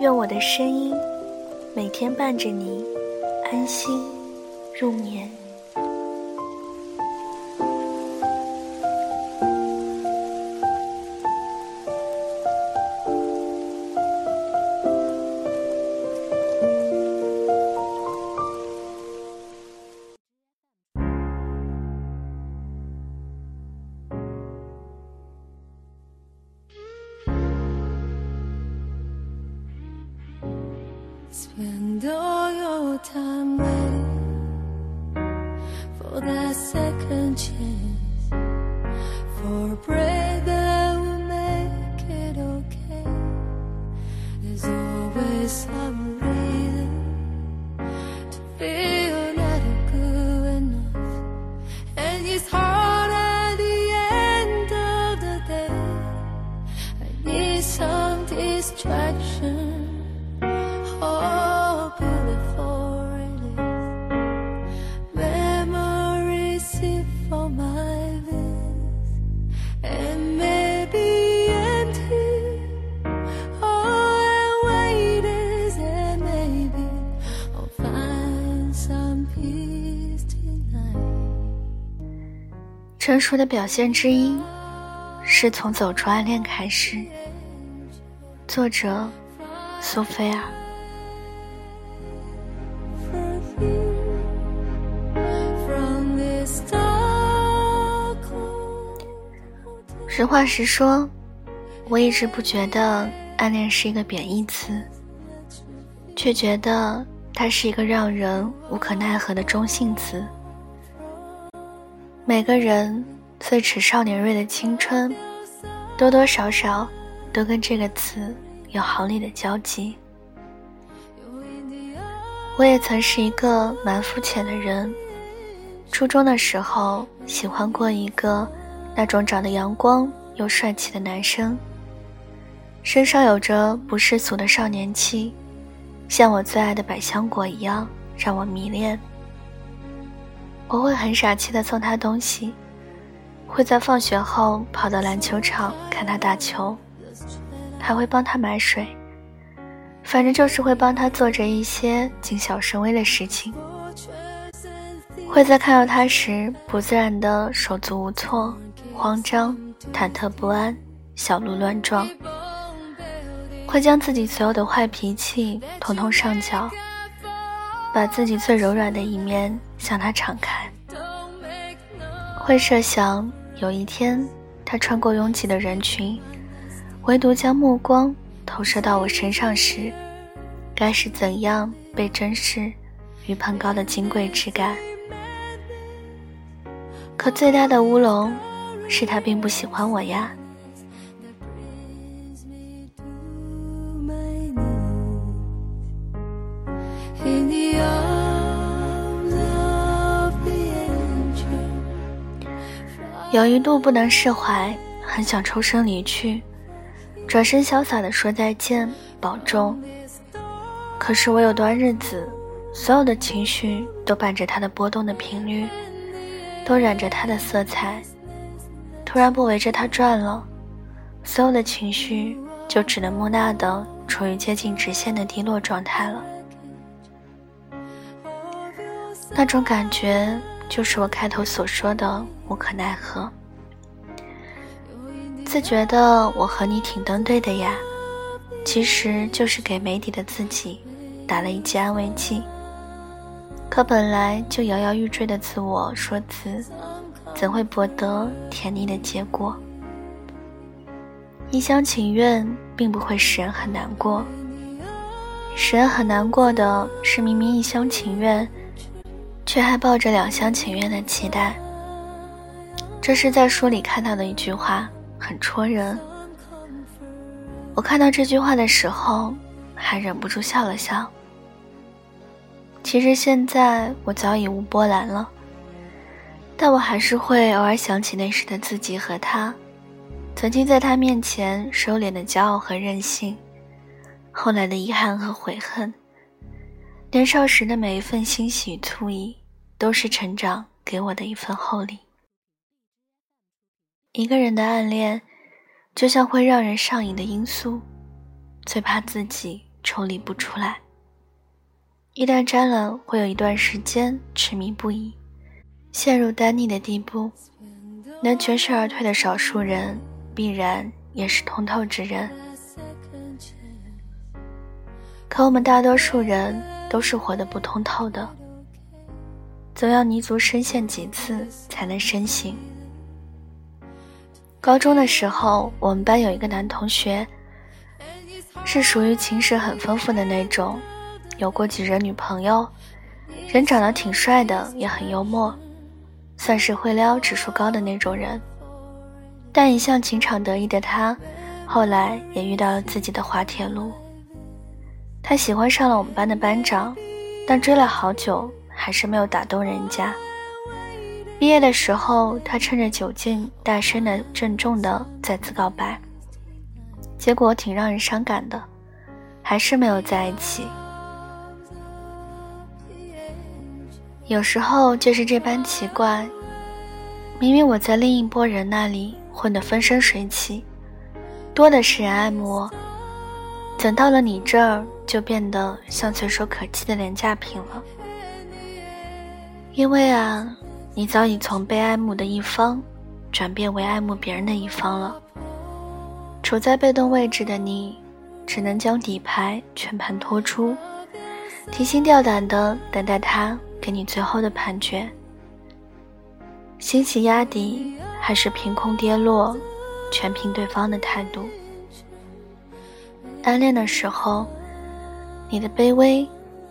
愿我的声音每天伴着你安心入眠。成熟的表现之一，是从走出暗恋开始。作者：苏菲尔。实话实说，我一直不觉得暗恋是一个贬义词，却觉得它是一个让人无可奈何的中性词。每个人最迟少年锐的青春，多多少少都跟这个词有毫厘的交集。我也曾是一个蛮肤浅的人，初中的时候喜欢过一个那种长得阳光又帅气的男生，身上有着不世俗的少年气，像我最爱的百香果一样让我迷恋。我会很傻气的送他东西，会在放学后跑到篮球场看他打球，还会帮他买水。反正就是会帮他做着一些谨小慎微的事情，会在看到他时不自然的手足无措、慌张、忐忑不安、小鹿乱撞，会将自己所有的坏脾气统统上缴，把自己最柔软的一面向他敞开，会设想有一天他穿过拥挤的人群，唯独将目光。投射到我身上时，该是怎样被珍视与攀高的金贵之感？可最大的乌龙是他并不喜欢我呀。有一度不能释怀，很想抽身离去。转身潇洒地说再见，保重。可是我有段日子，所有的情绪都伴着它的波动的频率，都染着它的色彩。突然不围着它转了，所有的情绪就只能木讷的处于接近直线的低落状态了。那种感觉，就是我开头所说的无可奈何。自觉得我和你挺登对的呀，其实就是给没底的自己打了一剂安慰剂。可本来就摇摇欲坠的自我说辞，怎会博得甜腻的结果？一厢情愿并不会使人很难过，使人很难过的是明明一厢情愿，却还抱着两厢情愿的期待。这是在书里看到的一句话。很戳人。我看到这句话的时候，还忍不住笑了笑。其实现在我早已无波澜了，但我还是会偶尔想起那时的自己和他，曾经在他面前收敛的骄傲和任性，后来的遗憾和悔恨。年少时的每一份欣喜与醋意，都是成长给我的一份厚礼。一个人的暗恋，就像会让人上瘾的罂粟，最怕自己抽离不出来。一旦沾了，会有一段时间痴迷不已，陷入单溺的地步。能全身而退的少数人，必然也是通透之人。可我们大多数人。都是活得不通透的，总要泥足深陷几次才能深醒。高中的时候，我们班有一个男同学，是属于情史很丰富的那种，有过几任女朋友，人长得挺帅的，也很幽默，算是会撩指数高的那种人。但一向情场得意的他，后来也遇到了自己的滑铁卢。他喜欢上了我们班的班长，但追了好久还是没有打动人家。毕业的时候，他趁着酒劲，大声的、郑重的再次告白，结果挺让人伤感的，还是没有在一起。有时候就是这般奇怪，明明我在另一拨人那里混得风生水起，多的是人爱慕我，怎到了你这儿？就变得像随手可弃的廉价品了，因为啊，你早已从被爱慕的一方，转变为爱慕别人的一方了。处在被动位置的你，只能将底牌全盘托出，提心吊胆的等待他给你最后的判决。欣喜压底，还是凭空跌落，全凭对方的态度。暗恋的时候。你的卑微，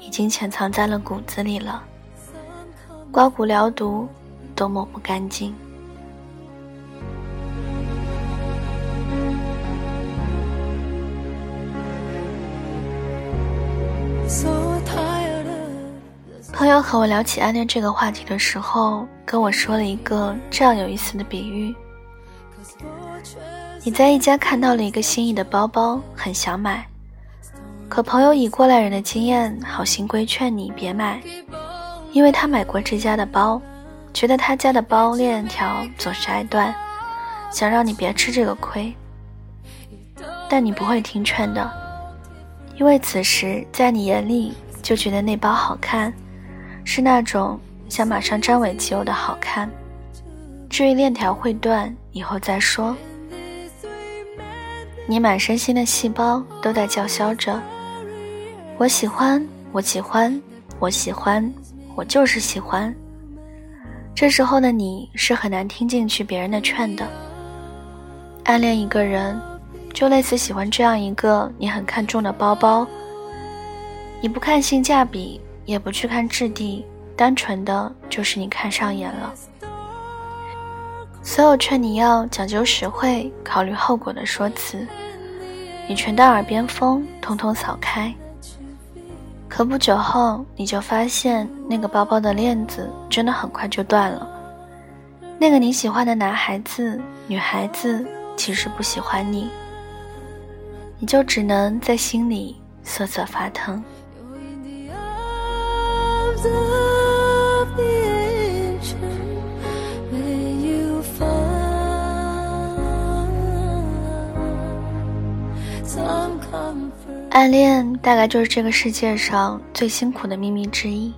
已经潜藏在了骨子里了，刮骨疗毒都抹不干净。朋友和我聊起暗恋这个话题的时候，跟我说了一个这样有意思的比喻：你在一家看到了一个心仪的包包，很想买。可朋友以过来人的经验，好心规劝你别买，因为他买过这家的包，觉得他家的包链条总是爱断，想让你别吃这个亏。但你不会听劝的，因为此时在你眼里就觉得那包好看，是那种想马上占为己有的好看。至于链条会断，以后再说。你满身心的细胞都在叫嚣着。我喜欢，我喜欢，我喜欢，我就是喜欢。这时候的你是很难听进去别人的劝的。暗恋一个人，就类似喜欢这样一个你很看重的包包。你不看性价比，也不去看质地，单纯的就是你看上眼了。所有劝你要讲究实惠、考虑后果的说辞，你全当耳边风，通通扫开。可不久后，你就发现那个包包的链子真的很快就断了。那个你喜欢的男孩子、女孩子其实不喜欢你，你就只能在心里瑟瑟发疼。暗恋大概就是这个世界上最辛苦的秘密之一。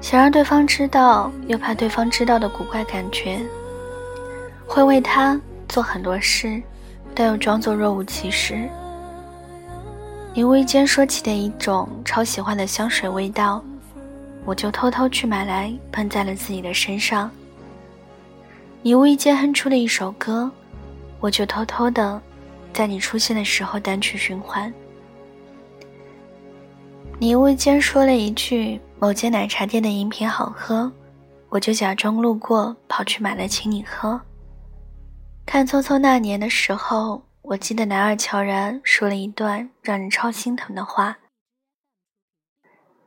想让对方知道，又怕对方知道的古怪感觉，会为他做很多事，但又装作若无其事。你无意间说起的一种超喜欢的香水味道，我就偷偷去买来喷在了自己的身上。你无意间哼出的一首歌，我就偷偷的在你出现的时候单曲循环。你无意间说了一句某间奶茶店的饮品好喝，我就假装路过跑去买了请你喝。看《匆匆那年》的时候，我记得男二悄然说了一段让人超心疼的话：“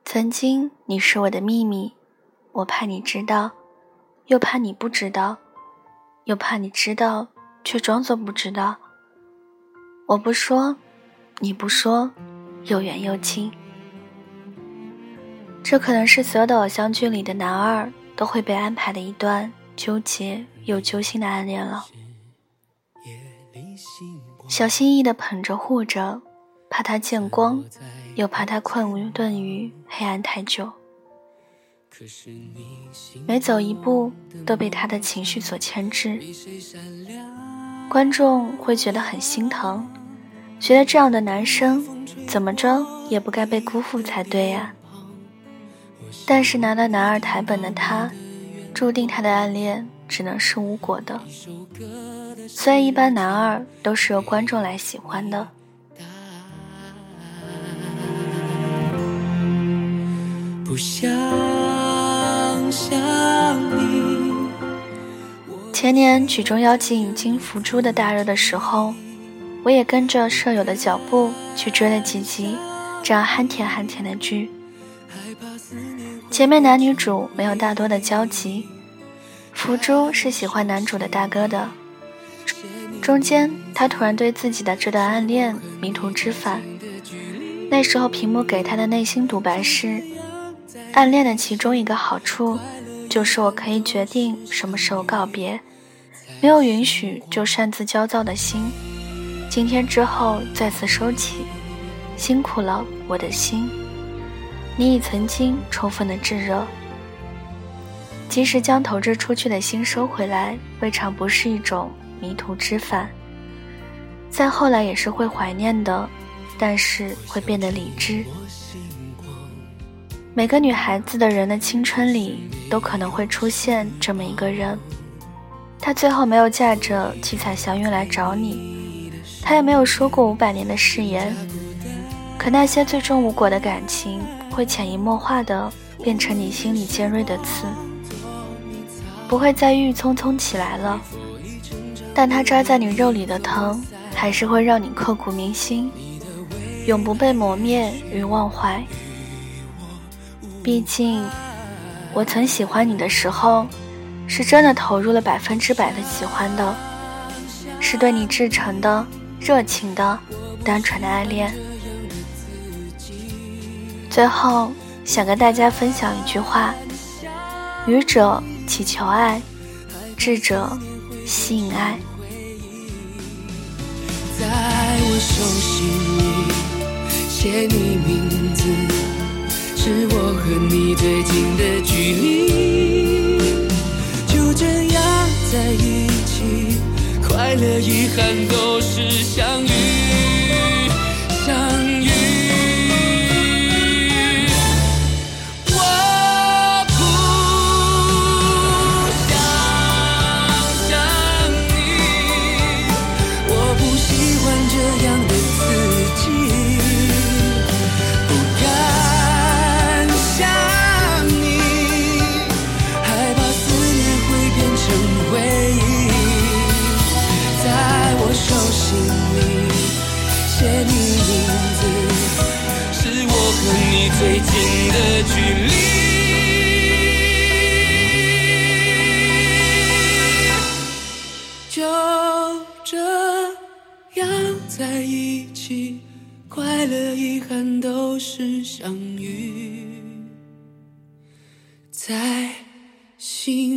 曾经你是我的秘密，我怕你知道，又怕你不知道，又怕你知道却装作不知道。我不说，你不说，又远又近。这可能是所有的偶像剧里的男二都会被安排的一段纠结又揪心的暗恋了。”小心翼翼地捧着护着，怕他见光，又怕他困顿于黑暗太久。每走一步都被他的情绪所牵制，观众会觉得很心疼，觉得这样的男生怎么着也不该被辜负才对呀。但是拿到男二台本的他，注定他的暗恋只能是无果的。虽然一般男二都是由观众来喜欢的。前年曲中妖精金福珠的大热的时候，我也跟着舍友的脚步去追了几集这样憨甜憨甜的剧。前面男女主没有大多的交集，福珠是喜欢男主的大哥的。中间，他突然对自己的这段暗恋迷途知返。那时候，屏幕给他的内心独白是：暗恋的其中一个好处，就是我可以决定什么时候告别，没有允许就擅自焦躁的心，今天之后再次收起。辛苦了，我的心，你已曾经充分的炙热。即使将投掷出去的心收回来，未尝不是一种。迷途知返，再后来也是会怀念的，但是会变得理智。每个女孩子的人的青春里，都可能会出现这么一个人，他最后没有驾着七彩祥云来找你，他也没有说过五百年的誓言，可那些最终无果的感情，会潜移默化的变成你心里尖锐的刺，不会再郁郁葱葱起来了。但它扎在你肉里的疼，还是会让你刻骨铭心，永不被磨灭与忘怀。毕竟，我曾喜欢你的时候，是真的投入了百分之百的喜欢的，是对你至诚的、热情的、单纯的爱恋。最后，想跟大家分享一句话：愚者祈求爱，智者。吸引爱，在我手心里写你名字，是我和你最近的距离。就这样在一起，快乐遗憾都是相遇，在心